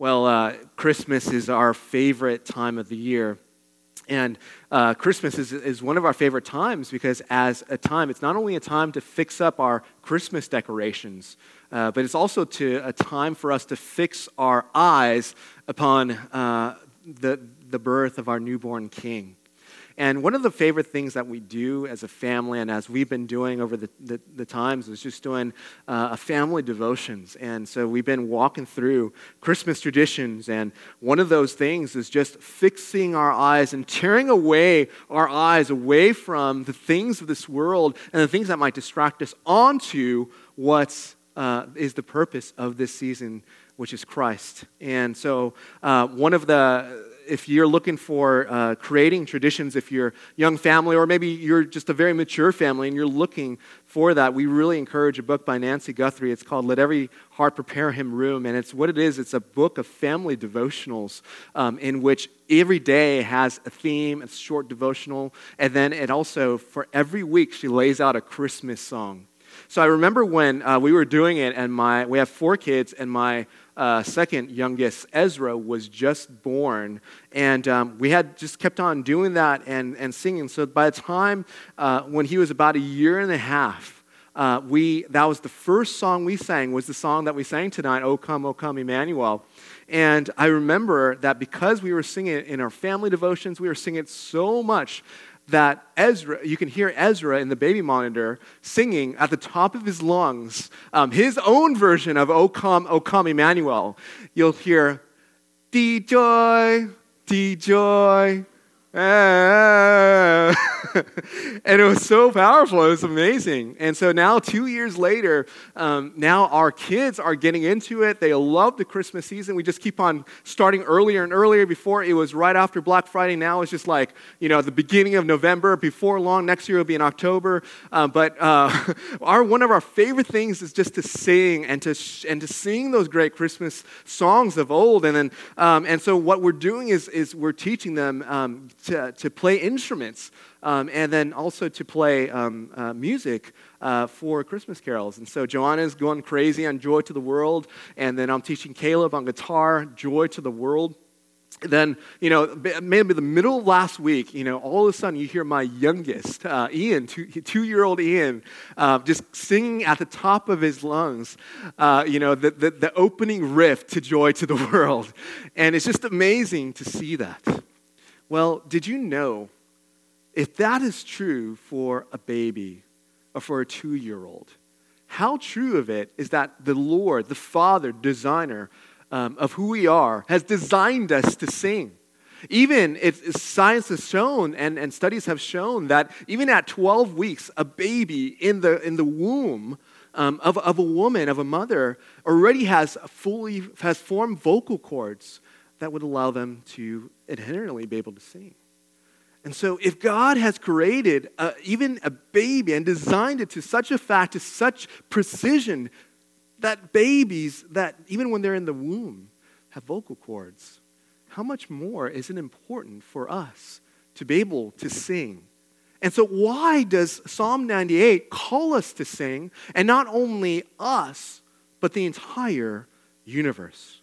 Well, uh, Christmas is our favorite time of the year. And uh, Christmas is, is one of our favorite times because, as a time, it's not only a time to fix up our Christmas decorations, uh, but it's also to, a time for us to fix our eyes upon uh, the, the birth of our newborn King. And one of the favorite things that we do as a family and as we've been doing over the, the, the times is just doing uh, a family devotions. And so we've been walking through Christmas traditions. And one of those things is just fixing our eyes and tearing away our eyes away from the things of this world and the things that might distract us onto what uh, is the purpose of this season, which is Christ. And so uh, one of the if you're looking for uh, creating traditions, if you're a young family, or maybe you're just a very mature family and you're looking for that, we really encourage a book by Nancy Guthrie. It's called Let Every Heart Prepare Him Room. And it's what it is it's a book of family devotionals um, in which every day has a theme, a short devotional, and then it also, for every week, she lays out a Christmas song. So I remember when uh, we were doing it, and my, we have four kids, and my uh, second youngest, Ezra, was just born. And um, we had just kept on doing that and, and singing. So by the time uh, when he was about a year and a half, uh, we, that was the first song we sang, was the song that we sang tonight, O Come, O Come, Emmanuel. And I remember that because we were singing it in our family devotions, we were singing it so much that Ezra, you can hear Ezra in the baby monitor singing at the top of his lungs um, his own version of O come, O come, Emmanuel. You'll hear, D joy, D joy, and it was so powerful. It was amazing. And so now, two years later, um, now our kids are getting into it. They love the Christmas season. We just keep on starting earlier and earlier. Before it was right after Black Friday. Now it's just like, you know, the beginning of November. Before long, next year will be in October. Uh, but uh, our, one of our favorite things is just to sing and to, sh- and to sing those great Christmas songs of old. And, then, um, and so what we're doing is, is we're teaching them um, to, to play instruments um, and then also to play um, uh, music uh, for Christmas carols. And so Joanna's going crazy on Joy to the World, and then I'm teaching Caleb on guitar, Joy to the World. Then, you know, maybe the middle of last week, you know, all of a sudden you hear my youngest, uh, Ian, two year old Ian, uh, just singing at the top of his lungs, uh, you know, the, the, the opening riff to Joy to the World. And it's just amazing to see that. Well, did you know if that is true for a baby or for a two year old, how true of it is that the Lord, the Father, designer um, of who we are, has designed us to sing? Even if science has shown and, and studies have shown that even at 12 weeks, a baby in the, in the womb um, of, of a woman, of a mother, already has fully has formed vocal cords that would allow them to inherently be able to sing. And so, if God has created uh, even a baby and designed it to such a fact, to such precision, that babies, that even when they're in the womb, have vocal cords, how much more is it important for us to be able to sing? And so, why does Psalm 98 call us to sing, and not only us, but the entire universe?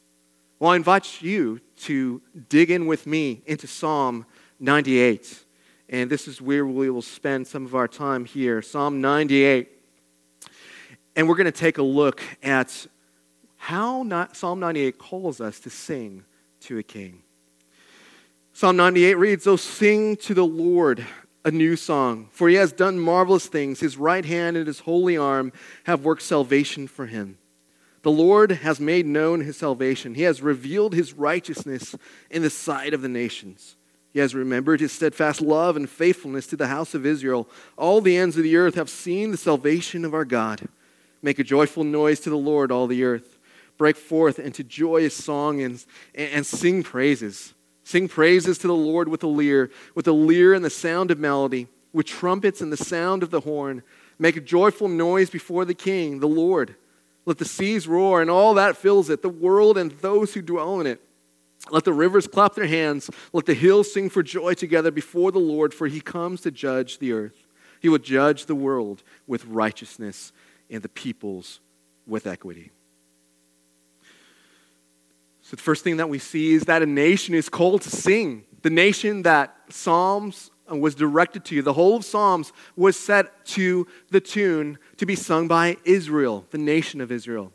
Well, I invite you to dig in with me into Psalm 98. And this is where we will spend some of our time here. Psalm 98. And we're going to take a look at how not, Psalm 98 calls us to sing to a king. Psalm 98 reads, Oh, sing to the Lord a new song, for he has done marvelous things. His right hand and his holy arm have worked salvation for him. The Lord has made known his salvation. He has revealed his righteousness in the sight of the nations. He has remembered his steadfast love and faithfulness to the house of Israel. All the ends of the earth have seen the salvation of our God. Make a joyful noise to the Lord, all the earth. Break forth into joyous song and, and sing praises. Sing praises to the Lord with a lyre, with a lyre and the sound of melody, with trumpets and the sound of the horn. Make a joyful noise before the King, the Lord. Let the seas roar and all that fills it, the world and those who dwell in it. Let the rivers clap their hands. Let the hills sing for joy together before the Lord, for he comes to judge the earth. He will judge the world with righteousness and the peoples with equity. So, the first thing that we see is that a nation is called to sing. The nation that Psalms Uh, was directed to, you. the whole of Psalms was set to the tune to be sung by Israel, the nation of Israel.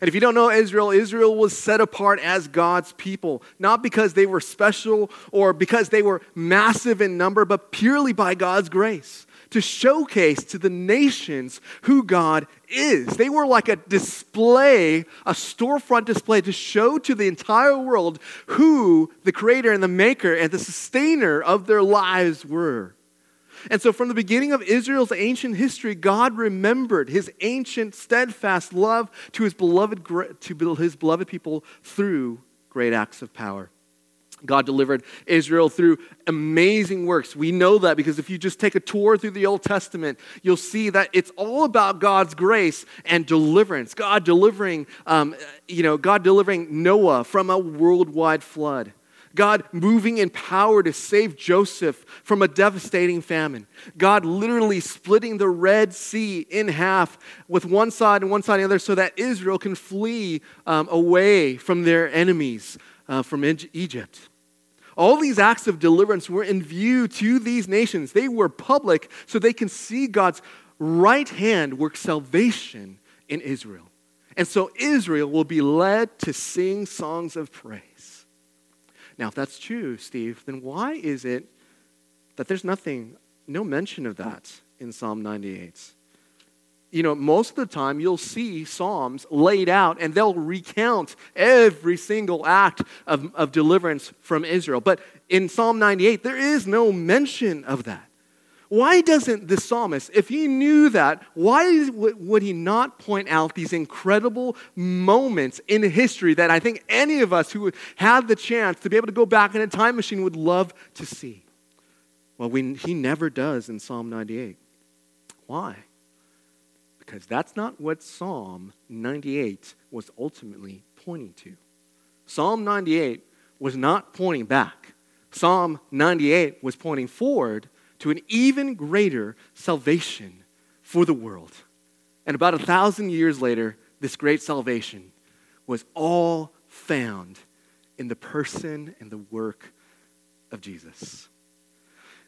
And if you don't know Israel, Israel was set apart as God's people, not because they were special or because they were massive in number, but purely by God's grace to showcase to the nations who God is. They were like a display, a storefront display to show to the entire world who the creator and the maker and the sustainer of their lives were. And so, from the beginning of Israel's ancient history, God remembered his ancient, steadfast love to his beloved, to his beloved people through great acts of power. God delivered Israel through amazing works. We know that because if you just take a tour through the Old Testament, you'll see that it's all about God's grace and deliverance. God delivering, um, you know, God delivering Noah from a worldwide flood. God moving in power to save Joseph from a devastating famine. God literally splitting the Red Sea in half with one side and one side and the other so that Israel can flee um, away from their enemies uh, from Egypt. All these acts of deliverance were in view to these nations. They were public so they can see God's right hand work salvation in Israel. And so Israel will be led to sing songs of praise. Now, if that's true, Steve, then why is it that there's nothing, no mention of that in Psalm 98? You know, most of the time you'll see Psalms laid out and they'll recount every single act of, of deliverance from Israel. But in Psalm 98, there is no mention of that. Why doesn't the psalmist, if he knew that, why would he not point out these incredible moments in history that I think any of us who had the chance to be able to go back in a time machine would love to see? Well, we, he never does in Psalm 98. Why? Because that's not what Psalm 98 was ultimately pointing to. Psalm 98 was not pointing back. Psalm 98 was pointing forward to an even greater salvation for the world. And about a thousand years later, this great salvation was all found in the person and the work of Jesus.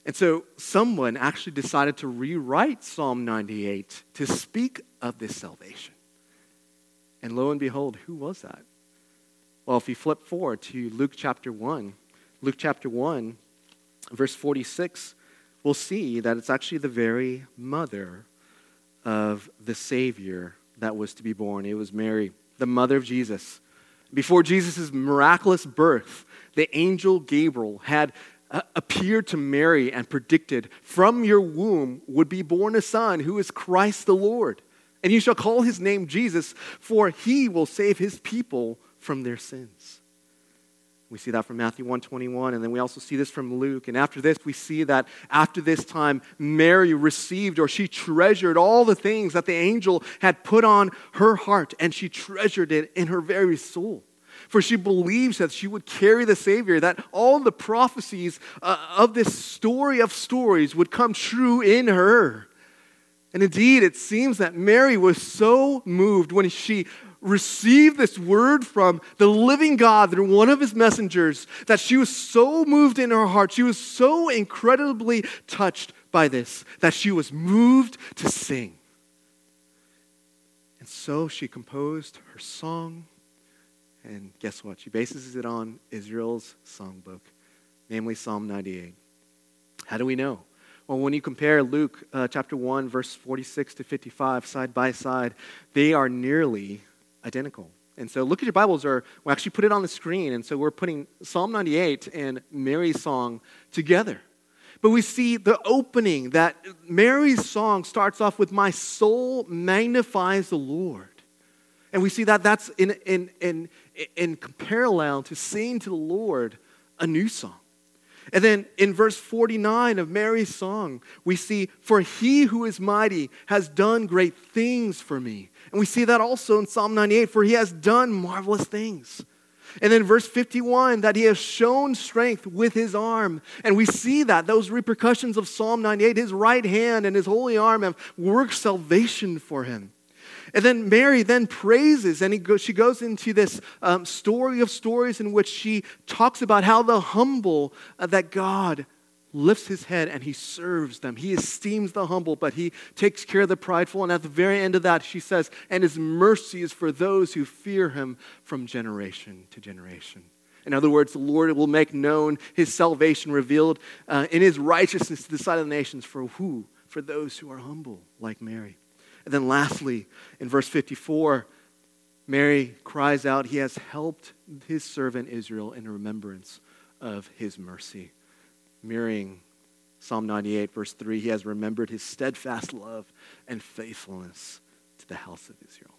And so someone actually decided to rewrite Psalm 98 to speak of this salvation. And lo and behold, who was that? Well, if you flip forward to Luke chapter 1, Luke chapter 1, verse 46 we'll see that it's actually the very mother of the Savior that was to be born. It was Mary, the mother of Jesus. Before Jesus' miraculous birth, the angel Gabriel had Uh, appeared to Mary and predicted, From your womb would be born a son who is Christ the Lord. And you shall call his name Jesus, for he will save his people from their sins. We see that from Matthew 121, and then we also see this from Luke. And after this, we see that after this time, Mary received or she treasured all the things that the angel had put on her heart, and she treasured it in her very soul. For she believes that she would carry the Savior, that all the prophecies uh, of this story of stories would come true in her. And indeed, it seems that Mary was so moved when she received this word from the living God through one of his messengers that she was so moved in her heart, she was so incredibly touched by this that she was moved to sing. And so she composed her song, and guess what? She bases it on Israel's songbook, namely Psalm 98. How do we know? Well, when you compare Luke uh, chapter 1, verse 46 to 55 side by side, they are nearly identical. And so look at your Bibles, or we'll actually put it on the screen. And so we're putting Psalm 98 and Mary's song together. But we see the opening that Mary's song starts off with, My soul magnifies the Lord. And we see that that's in, in, in, in parallel to singing to the Lord a new song. And then in verse 49 of Mary's song, we see, For he who is mighty has done great things for me. And we see that also in Psalm 98, for he has done marvelous things. And then verse 51, that he has shown strength with his arm. And we see that, those repercussions of Psalm 98, his right hand and his holy arm have worked salvation for him. And then Mary then praises, and go, she goes into this um, story of stories in which she talks about how the humble uh, that God lifts his head and he serves them. He esteems the humble, but he takes care of the prideful. And at the very end of that, she says, And his mercy is for those who fear him from generation to generation. In other words, the Lord will make known his salvation revealed uh, in his righteousness to the side of the nations for who? For those who are humble, like Mary. And then lastly, in verse 54, Mary cries out, He has helped his servant Israel in remembrance of his mercy mirroring Psalm 98, verse 3, he has remembered his steadfast love and faithfulness to the house of Israel.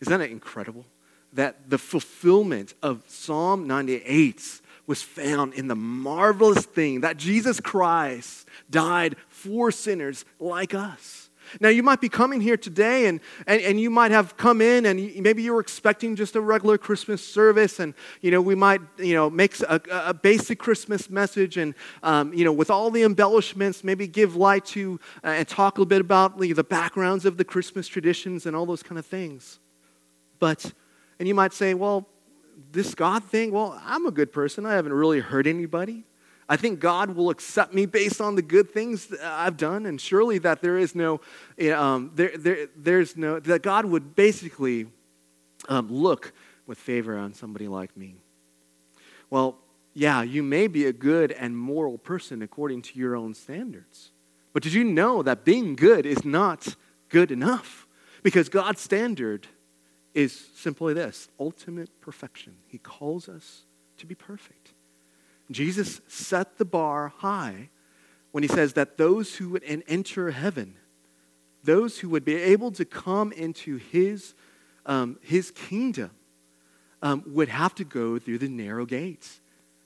Isn't that incredible? That the fulfillment of Psalm 98 was found in the marvelous thing that Jesus Christ died for sinners like us. Now, you might be coming here today and, and, and you might have come in and maybe you were expecting just a regular Christmas service and, you know, we might, you know, make a, a basic Christmas message and, um, you know, with all the embellishments, maybe give light to uh, and talk a little bit about the, the backgrounds of the Christmas traditions and all those kind of things. But, and you might say, well, this God thing, well, I'm a good person. I haven't really hurt anybody. I think God will accept me based on the good things I've done, and surely that there is no, um, there, there, there's no, that God would basically um, look with favor on somebody like me. Well, yeah, you may be a good and moral person according to your own standards. But did you know that being good is not good enough? Because God's standard is simply this ultimate perfection. He calls us to be perfect. Jesus set the bar high when he says that those who would enter heaven, those who would be able to come into his, um, his kingdom, um, would have to go through the narrow gates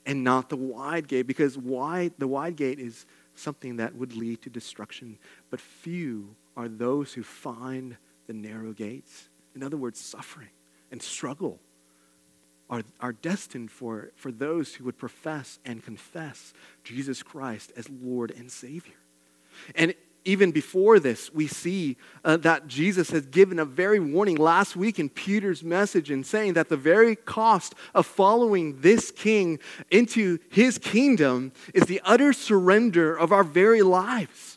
and not the wide gate, because wide, the wide gate is something that would lead to destruction. But few are those who find the narrow gates. In other words, suffering and struggle are, are destined for, for those who would profess and confess Jesus Christ as Lord and Savior. And even before this, we see uh, that Jesus has given a very warning last week in Peter's message in saying that the very cost of following this king into his kingdom is the utter surrender of our very lives.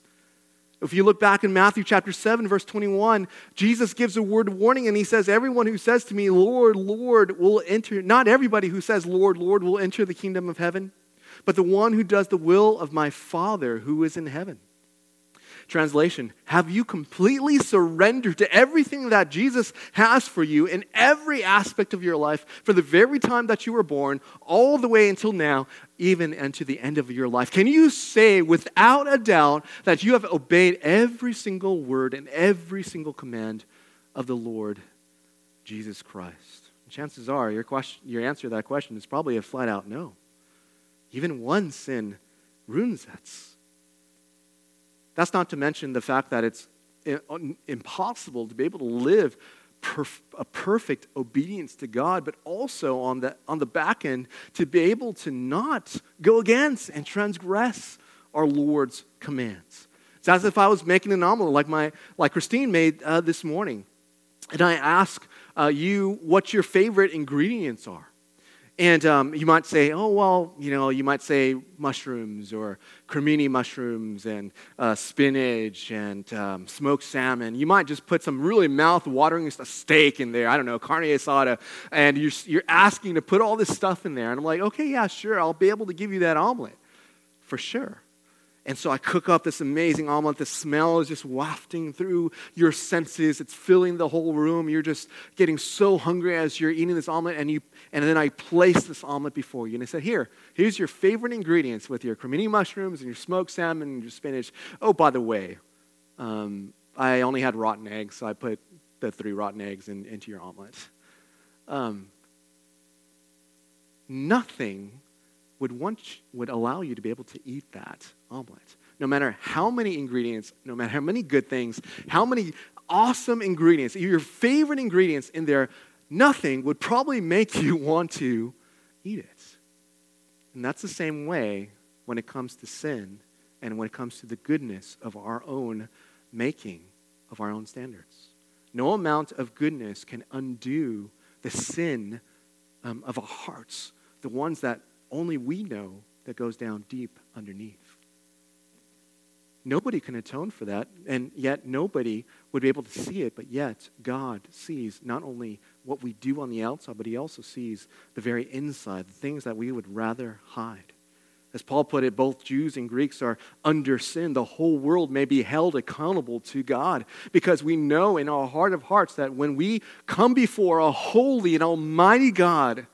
If you look back in Matthew chapter 7, verse 21, Jesus gives a word of warning and he says, Everyone who says to me, Lord, Lord, will enter, not everybody who says, Lord, Lord, will enter the kingdom of heaven, but the one who does the will of my Father who is in heaven. Translation Have you completely surrendered to everything that Jesus has for you in every aspect of your life, from the very time that you were born, all the way until now, even unto the end of your life? Can you say without a doubt that you have obeyed every single word and every single command of the Lord Jesus Christ? chances are your, question, your answer to that question is probably a flat out no. Even one sin ruins us. That's not to mention the fact that it's impossible to be able to live perf- a perfect obedience to God, but also on the, on the back end to be able to not go against and transgress our Lord's commands. It's as if I was making an omelet like, my, like Christine made uh, this morning. And I ask uh, you what your favorite ingredients are. And um, you might say, oh, well, you know, you might say mushrooms or cremini mushrooms and uh, spinach and um, smoked salmon. You might just put some really mouth-watering steak in there. I don't know, carne asada. And you're, you're asking to put all this stuff in there. And I'm like, okay, yeah, sure. I'll be able to give you that omelet for sure. And so I cook up this amazing omelet. The smell is just wafting through your senses. It's filling the whole room. You're just getting so hungry as you're eating this omelet. And, you, and then I place this omelet before you. And I said, Here, here's your favorite ingredients with your cremini mushrooms and your smoked salmon and your spinach. Oh, by the way, um, I only had rotten eggs, so I put the three rotten eggs in, into your omelet. Um, nothing would, want, would allow you to be able to eat that omelet. No matter how many ingredients, no matter how many good things, how many awesome ingredients, your favorite ingredients in there, nothing would probably make you want to eat it. And that's the same way when it comes to sin and when it comes to the goodness of our own making, of our own standards. No amount of goodness can undo the sin um, of our hearts, the ones that only we know that goes down deep underneath. Nobody can atone for that, and yet nobody would be able to see it, but yet God sees not only what we do on the outside, but He also sees the very inside, the things that we would rather hide. As Paul put it, both Jews and Greeks are under sin. The whole world may be held accountable to God because we know in our heart of hearts that when we come before a holy and almighty God,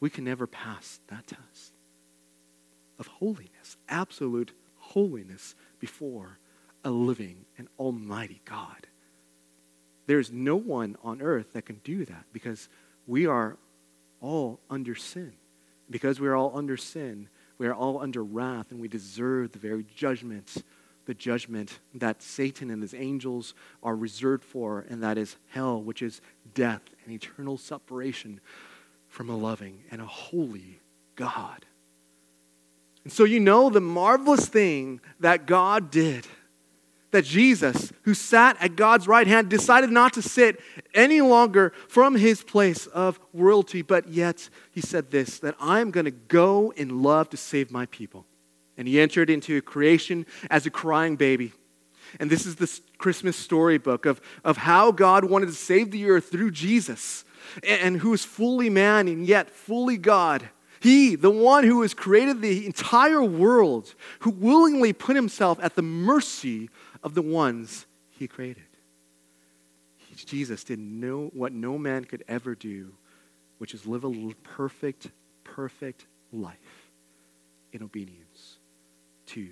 we can never pass that test of holiness, absolute holiness before a living and almighty God. There's no one on earth that can do that because we are all under sin. Because we are all under sin, we are all under wrath and we deserve the very judgment, the judgment that Satan and his angels are reserved for, and that is hell, which is death and eternal separation from a loving and a holy God. And so you know the marvelous thing that God did. That Jesus, who sat at God's right hand, decided not to sit any longer from his place of royalty, but yet he said this that I'm going to go in love to save my people. And he entered into creation as a crying baby. And this is the Christmas storybook of, of how God wanted to save the earth through Jesus, and, who is fully man and yet fully God he, the one who has created the entire world, who willingly put himself at the mercy of the ones he created. Jesus did no, what no man could ever do, which is live a perfect, perfect life in obedience to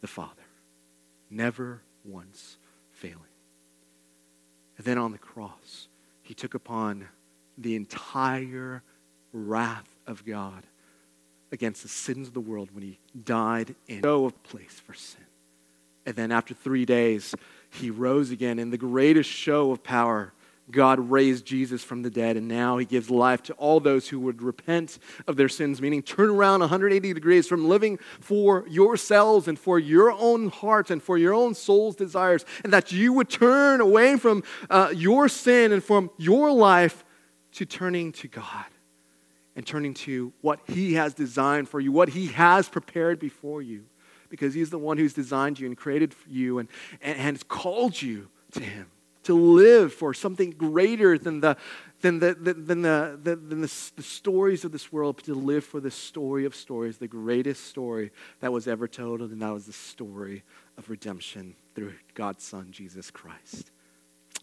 the Father, never once failing. And then on the cross, he took upon the entire wrath of God against the sins of the world when he died in no place for sin. And then after three days, he rose again in the greatest show of power. God raised Jesus from the dead, and now he gives life to all those who would repent of their sins, meaning turn around 180 degrees from living for yourselves and for your own hearts and for your own soul's desires, and that you would turn away from uh, your sin and from your life to turning to God and turning to what He has designed for you, what He has prepared before you. Because He's the one who's designed you and created you and, and, and called you to Him to live for something greater than the, than the, than the, than the, the stories of this world, to live for the story of stories, the greatest story that was ever told, and that was the story of redemption through God's Son, Jesus Christ.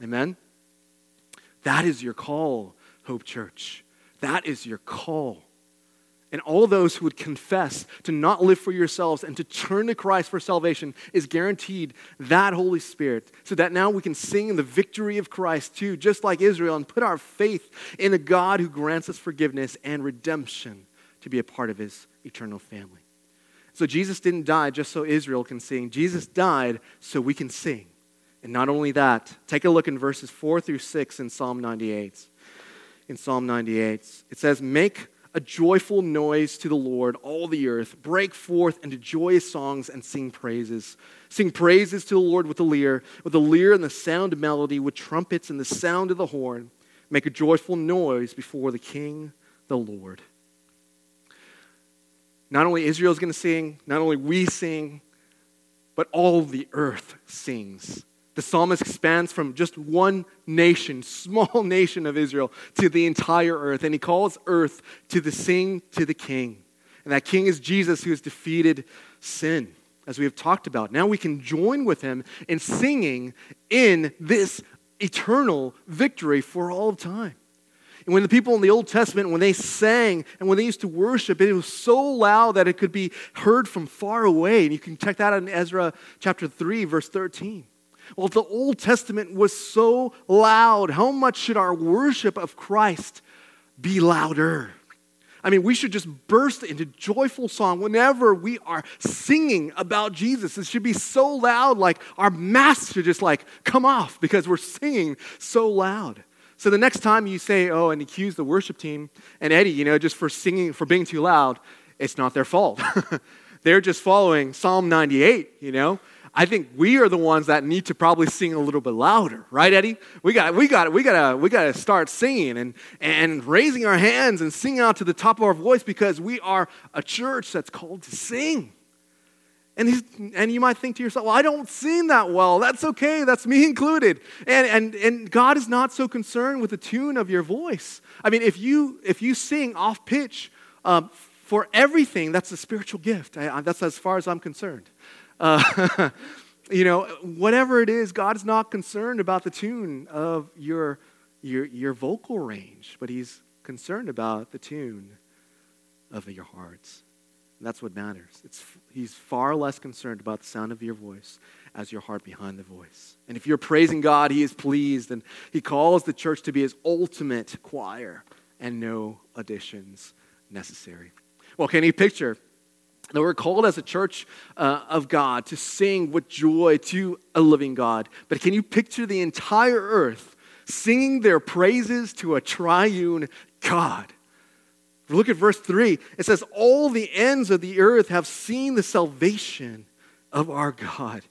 Amen? That is your call, Hope Church. That is your call. And all those who would confess to not live for yourselves and to turn to Christ for salvation is guaranteed that Holy Spirit, so that now we can sing the victory of Christ too, just like Israel, and put our faith in a God who grants us forgiveness and redemption to be a part of his eternal family. So Jesus didn't die just so Israel can sing, Jesus died so we can sing. And not only that, take a look in verses 4 through 6 in Psalm 98 in Psalm 98. It says, Make a joyful noise to the Lord, all the earth. Break forth into joyous songs and sing praises. Sing praises to the Lord with the lyre, with the lyre and the sound of melody, with trumpets and the sound of the horn. Make a joyful noise before the King, the Lord. Not only Israel is going to sing, not only we sing, but all the earth sings the psalmist expands from just one nation, small nation of Israel, to the entire earth. And he calls earth to the sing to the king. And that king is Jesus who has defeated sin, as we have talked about. Now we can join with him in singing in this eternal victory for all of time. And when the people in the Old Testament, when they sang and when they used to worship, it was so loud that it could be heard from far away. And you can check that out in Ezra chapter 3, verse 13. Well, the Old Testament was so loud, how much should our worship of Christ be louder? I mean, we should just burst into joyful song whenever we are singing about Jesus. It should be so loud, like our masks should just like come off because we're singing so loud. So the next time you say, oh, and accuse the worship team and Eddie, you know, just for singing, for being too loud, it's not their fault. They're just following Psalm 98, you know. I think we are the ones that need to probably sing a little bit louder, right, Eddie? We got, we got, we got to, we got to start singing and and raising our hands and singing out to the top of our voice because we are a church that's called to sing. And, and you might think to yourself, well, I don't sing that well. That's okay. That's me included. And, and, and God is not so concerned with the tune of your voice. I mean, if you, if you sing off pitch uh, for everything, that's a spiritual gift. I, that's as far as I'm concerned. Uh, you know, whatever it is, God is not concerned about the tune of your, your, your vocal range, but He's concerned about the tune of your hearts. And that's what matters. It's, he's far less concerned about the sound of your voice as your heart behind the voice. And if you're praising God, He is pleased, and He calls the church to be His ultimate choir and no additions necessary. Well, can you picture that we're called as a church uh, of God to sing with joy to a living God? But can you picture the entire earth singing their praises to a triune God? Look at verse 3. It says, All the ends of the earth have seen the salvation of our God.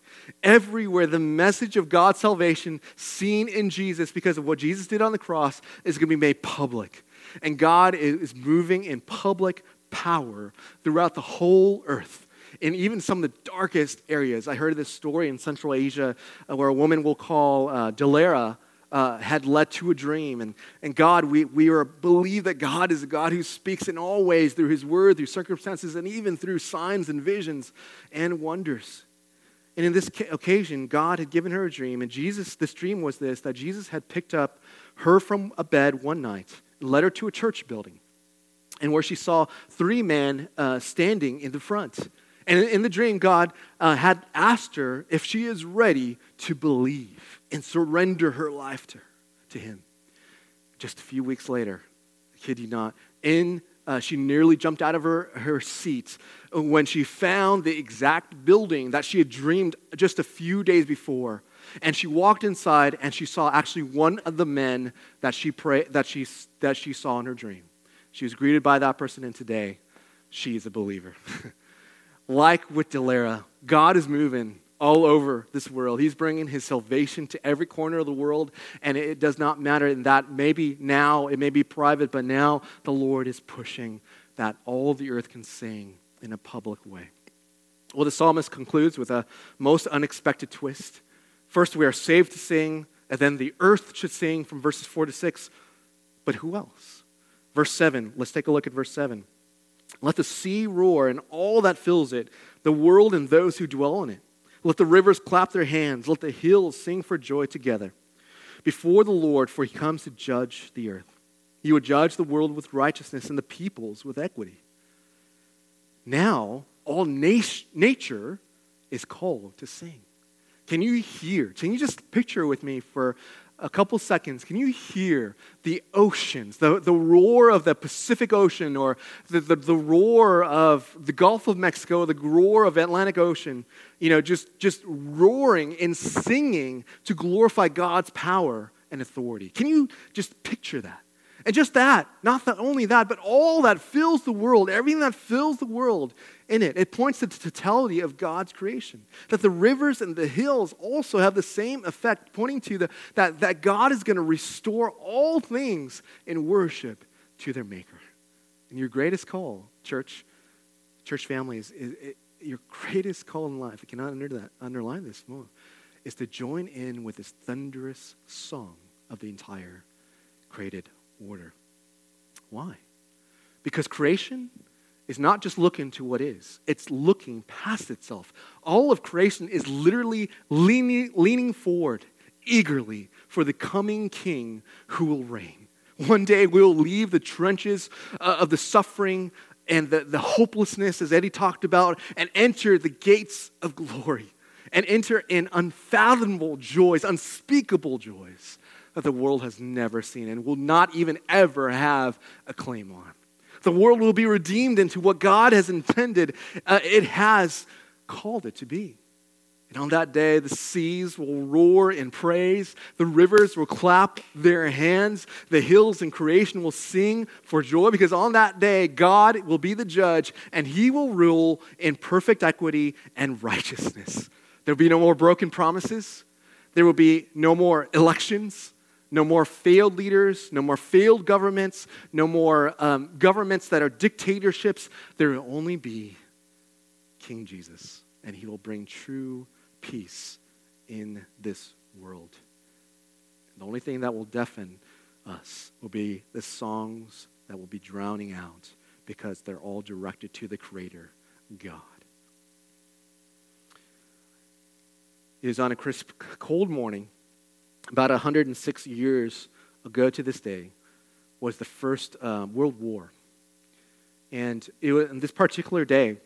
Everywhere, the message of God's salvation seen in Jesus because of what Jesus did on the cross is going to be made public. And God is moving in public power throughout the whole earth in even some of the darkest areas. I heard this story in Central Asia uh, where a woman we'll call uh, Dalera uh, had led to a dream. And, and God, we, we are, believe that God is a God who speaks in all ways through His Word, through circumstances, and even through signs and visions and wonders. And in this occasion, God had given her a dream, and Jesus, this dream was this that Jesus had picked up her from a bed one night and led her to a church building, and where she saw three men uh, standing in the front. And in the dream, God uh, had asked her if she is ready to believe and surrender her life to, to Him. Just a few weeks later, kid you not, in uh, she nearly jumped out of her, her seat when she found the exact building that she had dreamed just a few days before. And she walked inside and she saw actually one of the men that she, pray, that she, that she saw in her dream. She was greeted by that person, and today she is a believer. like with Delara, God is moving all over this world. He's bringing his salvation to every corner of the world, and it does not matter in that maybe now it may be private, but now the Lord is pushing that all the earth can sing in a public way. Well, the psalmist concludes with a most unexpected twist. First, we are saved to sing, and then the earth should sing from verses 4 to 6. But who else? Verse 7, let's take a look at verse 7. Let the sea roar and all that fills it, the world and those who dwell in it. Let the rivers clap their hands. Let the hills sing for joy together before the Lord, for he comes to judge the earth. He will judge the world with righteousness and the peoples with equity. Now, all nat- nature is called to sing. Can you hear? Can you just picture with me for a couple seconds, can you hear the oceans, the, the roar of the Pacific Ocean or the, the, the roar of the Gulf of Mexico, the roar of Atlantic Ocean, you know, just, just roaring and singing to glorify God's power and authority? Can you just picture that? And just that, not that, only that, but all that fills the world, everything that fills the world in it. It points to the totality of God's creation. That the rivers and the hills also have the same effect, pointing to the, that, that God is going to restore all things in worship to their Maker. And your greatest call, church, church families, is, your greatest call in life, I cannot under that, underline this more, is to join in with this thunderous song of the entire created order. Why? Because creation is not just looking to what is, it's looking past itself. All of creation is literally leaning, leaning forward eagerly for the coming king who will reign. One day we'll leave the trenches uh, of the suffering and the, the hopelessness, as Eddie talked about, and enter the gates of glory and enter in unfathomable joys, unspeakable joys that the world has never seen and will not even ever have a claim on. The world will be redeemed into what God has intended uh, it has called it to be. And on that day, the seas will roar in praise, the rivers will clap their hands, the hills and creation will sing for joy, because on that day, God will be the judge and he will rule in perfect equity and righteousness. There will be no more broken promises. There will be no more elections, no more failed leaders, no more failed governments, no more um, governments that are dictatorships. There will only be King Jesus, and he will bring true peace in this world. The only thing that will deafen us will be the songs that will be drowning out because they're all directed to the Creator, God. It was on a crisp, cold morning, about 106 years ago to this day, was the first um, World War. And it was, on this particular day,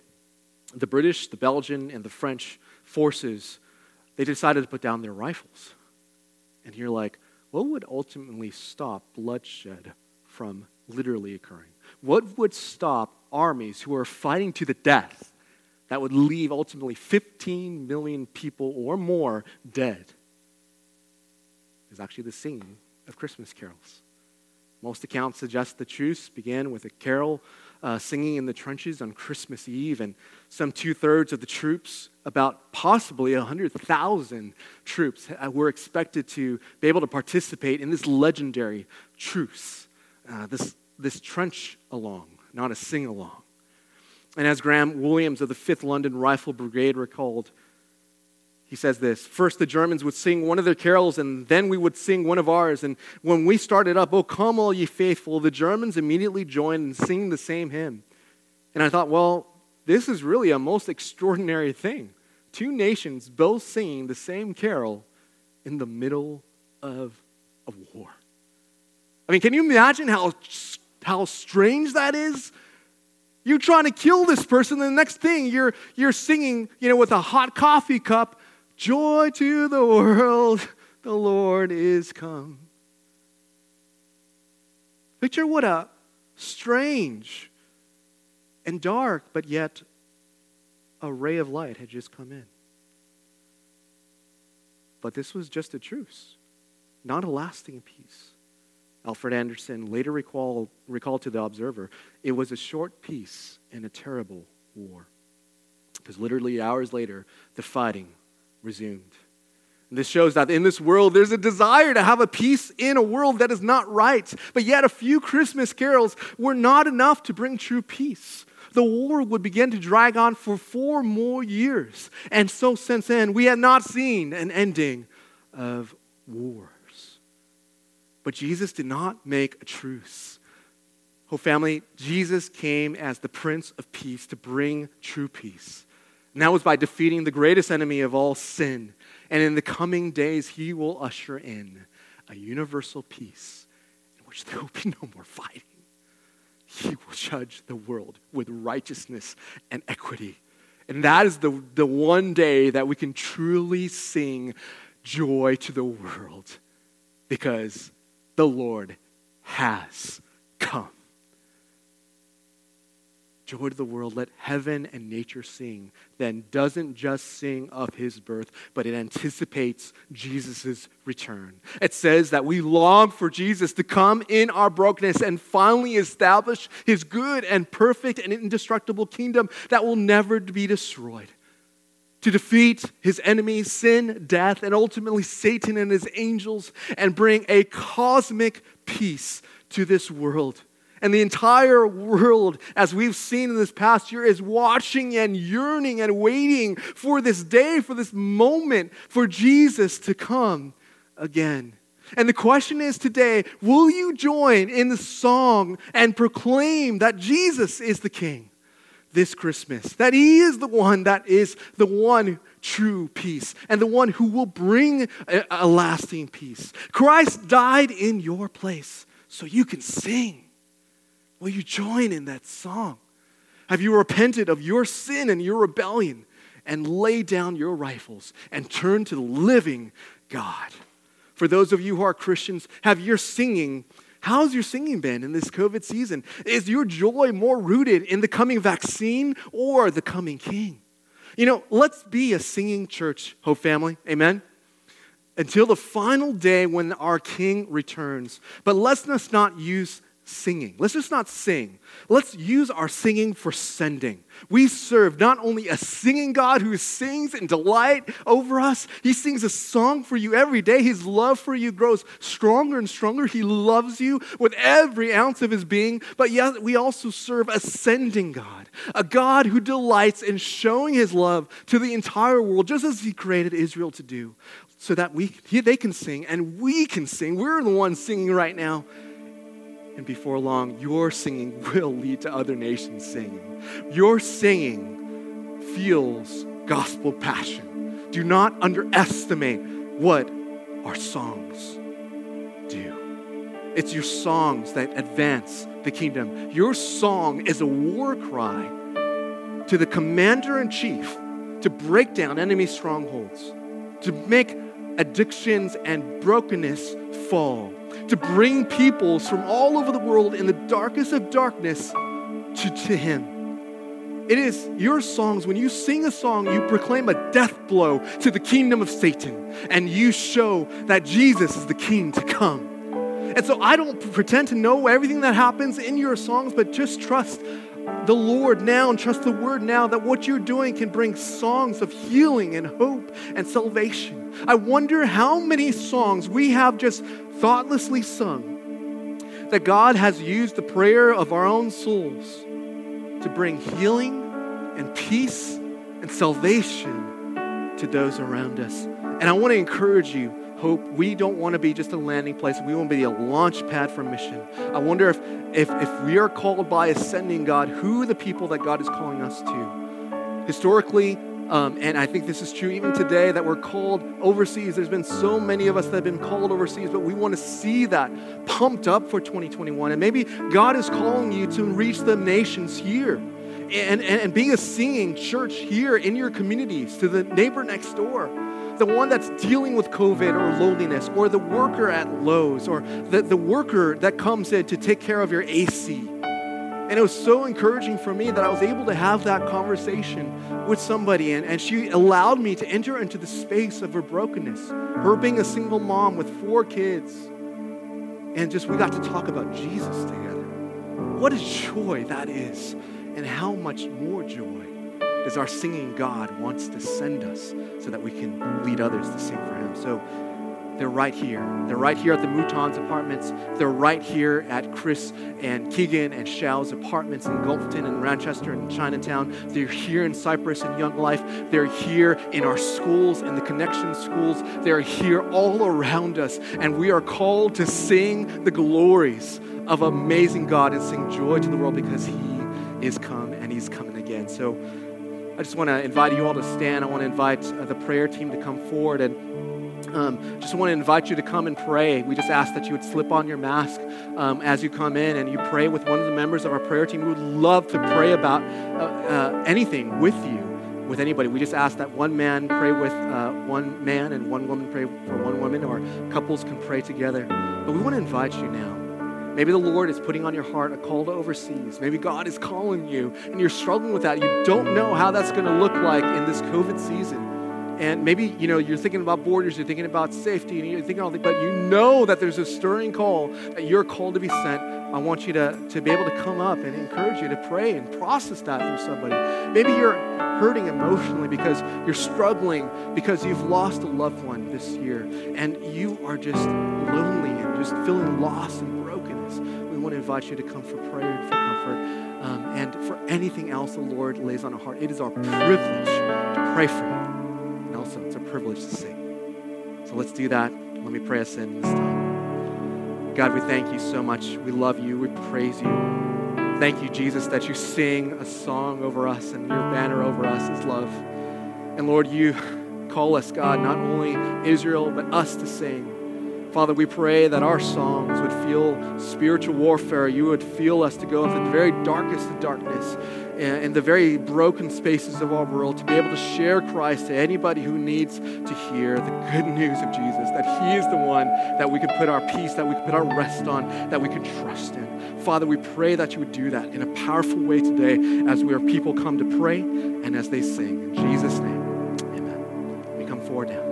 the British, the Belgian, and the French forces, they decided to put down their rifles. And you're like, what would ultimately stop bloodshed from literally occurring? What would stop armies who are fighting to the death that would leave ultimately 15 million people or more dead? Is actually the singing of Christmas carols. Most accounts suggest the truce began with a carol uh, singing in the trenches on Christmas Eve, and some two thirds of the troops, about possibly 100,000 troops, uh, were expected to be able to participate in this legendary truce, uh, this, this trench along, not a sing along. And as Graham Williams of the 5th London Rifle Brigade recalled, he says this First, the Germans would sing one of their carols, and then we would sing one of ours. And when we started up, Oh, come, all ye faithful, the Germans immediately joined and sing the same hymn. And I thought, well, this is really a most extraordinary thing. Two nations both singing the same carol in the middle of a war. I mean, can you imagine how, how strange that is? You're trying to kill this person, and the next thing you're, you're singing, you know, with a hot coffee cup Joy to the world, the Lord is come. Picture what a strange and dark, but yet a ray of light had just come in. But this was just a truce, not a lasting peace. Alfred Anderson later recalled, recalled to the observer it was a short peace in a terrible war. Because literally hours later, the fighting resumed. And this shows that in this world, there's a desire to have a peace in a world that is not right. But yet, a few Christmas carols were not enough to bring true peace. The war would begin to drag on for four more years. And so, since then, we have not seen an ending of wars. But Jesus did not make a truce. Oh, family, Jesus came as the Prince of Peace to bring true peace. And that was by defeating the greatest enemy of all sin. And in the coming days, he will usher in a universal peace in which there will be no more fighting. He will judge the world with righteousness and equity. And that is the, the one day that we can truly sing joy to the world because the Lord has come joy to the world, let heaven and nature sing, then doesn't just sing of his birth, but it anticipates Jesus' return. It says that we long for Jesus to come in our brokenness and finally establish his good and perfect and indestructible kingdom that will never be destroyed. To defeat his enemies, sin, death, and ultimately Satan and his angels, and bring a cosmic peace to this world. And the entire world, as we've seen in this past year, is watching and yearning and waiting for this day, for this moment, for Jesus to come again. And the question is today will you join in the song and proclaim that Jesus is the King this Christmas? That He is the one that is the one true peace and the one who will bring a, lasting peace. Christ died in your place so you can sing. Will you join in that song? Have you repented of your sin and your rebellion and laid down your rifles and turned to the living God? For those of you who are Christians, have your singing, how's your singing been in this COVID season? Is your joy more rooted in the coming vaccine or the coming king? You know, let's be a singing church, Hope Family. Amen until the final day when our King returns. But let's not use singing. Let's just not sing. Let's use our singing for sending. We serve not only a singing God who sings in delight over us, He sings a song for you every day. His love for you grows stronger and stronger. He loves you with every ounce of His being. But yet, we also serve a sending God, a God who delights in showing His love to the entire world, just as He created Israel to do, so that we, they can sing and we can sing. We're the ones singing right now and before long, your singing will lead to other nations singing. Your singing feels gospel passion. Do not underestimate what our songs do. It's your songs that advance the kingdom. Your song is a war cry to the commander in chief to break down enemy strongholds, to make addictions and brokenness fall to bring peoples from all over the world in the darkest of darkness to, to Him. It is your songs. When you sing a song, you proclaim a death blow to the kingdom of Satan, and you show that Jesus is the king to come. And so I don't pretend to know everything that happens in your songs, but just trust the Lord now and trust the word now that what you're doing can bring songs of healing and hope and salvation. I wonder how many songs we have just thoughtlessly sung that God has used the prayer of our own souls to bring healing and peace and salvation to those around us. And I want to encourage you, Hope, we don't want to be just a landing place. We want to be a launch pad for mission. I wonder if, if, if we are called by ascending God, who are the people that God is calling us to? Historically, um, and I think this is true even today that we're called overseas. There's been so many of us that have been called overseas, but we want to see that pumped up for 2021. And maybe God is calling you to reach the nations here and, and, and being a singing church here in your communities, to the neighbor next door, the one that's dealing with COVID or loneliness, or the worker at Lowe's, or the, the worker that comes in to take care of your AC and it was so encouraging for me that I was able to have that conversation with somebody. And, and she allowed me to enter into the space of her brokenness, her being a single mom with four kids. And just we got to talk about Jesus together. What a joy that is. And how much more joy does our singing God wants to send us so that we can lead others to sing for him. So they're right here. They're right here at the Moutons apartments. They're right here at Chris and Keegan and Shao's apartments in Gulfton and Manchester and Chinatown. They're here in Cypress and Young Life. They're here in our schools, and the connection schools. They're here all around us. And we are called to sing the glories of amazing God and sing joy to the world because He is come and He's coming again. So I just want to invite you all to stand. I want to invite uh, the prayer team to come forward and um, just want to invite you to come and pray. We just ask that you would slip on your mask um, as you come in and you pray with one of the members of our prayer team. We would love to pray about uh, uh, anything with you, with anybody. We just ask that one man pray with uh, one man and one woman pray for one woman, or couples can pray together. But we want to invite you now. Maybe the Lord is putting on your heart a call to overseas. Maybe God is calling you and you're struggling with that. You don't know how that's going to look like in this COVID season. And maybe, you know, you're thinking about borders, you're thinking about safety, and you're thinking all that, but you know that there's a stirring call that you're called to be sent. I want you to, to be able to come up and encourage you to pray and process that through somebody. Maybe you're hurting emotionally because you're struggling because you've lost a loved one this year and you are just lonely and just feeling lost and brokenness. We want to invite you to come for prayer and for comfort um, and for anything else the Lord lays on our heart. It is our privilege to pray for you also. It's a privilege to sing. So let's do that. Let me pray us in this time. God, we thank you so much. We love you. We praise you. Thank you, Jesus, that you sing a song over us and your banner over us is love. And Lord, you call us, God, not only Israel, but us to sing. Father, we pray that our songs would feel spiritual warfare. You would feel us to go into the very darkest of darkness eh, and the very broken spaces of our world to be able to share Christ to anybody who needs to hear the good news of Jesus, that He is the one that we can put our peace, that we can put our rest on, that we can trust in. Father, we pray that you would do that in a powerful way today as we are people come to pray and as they sing. In Jesus' name, amen. We come forward now.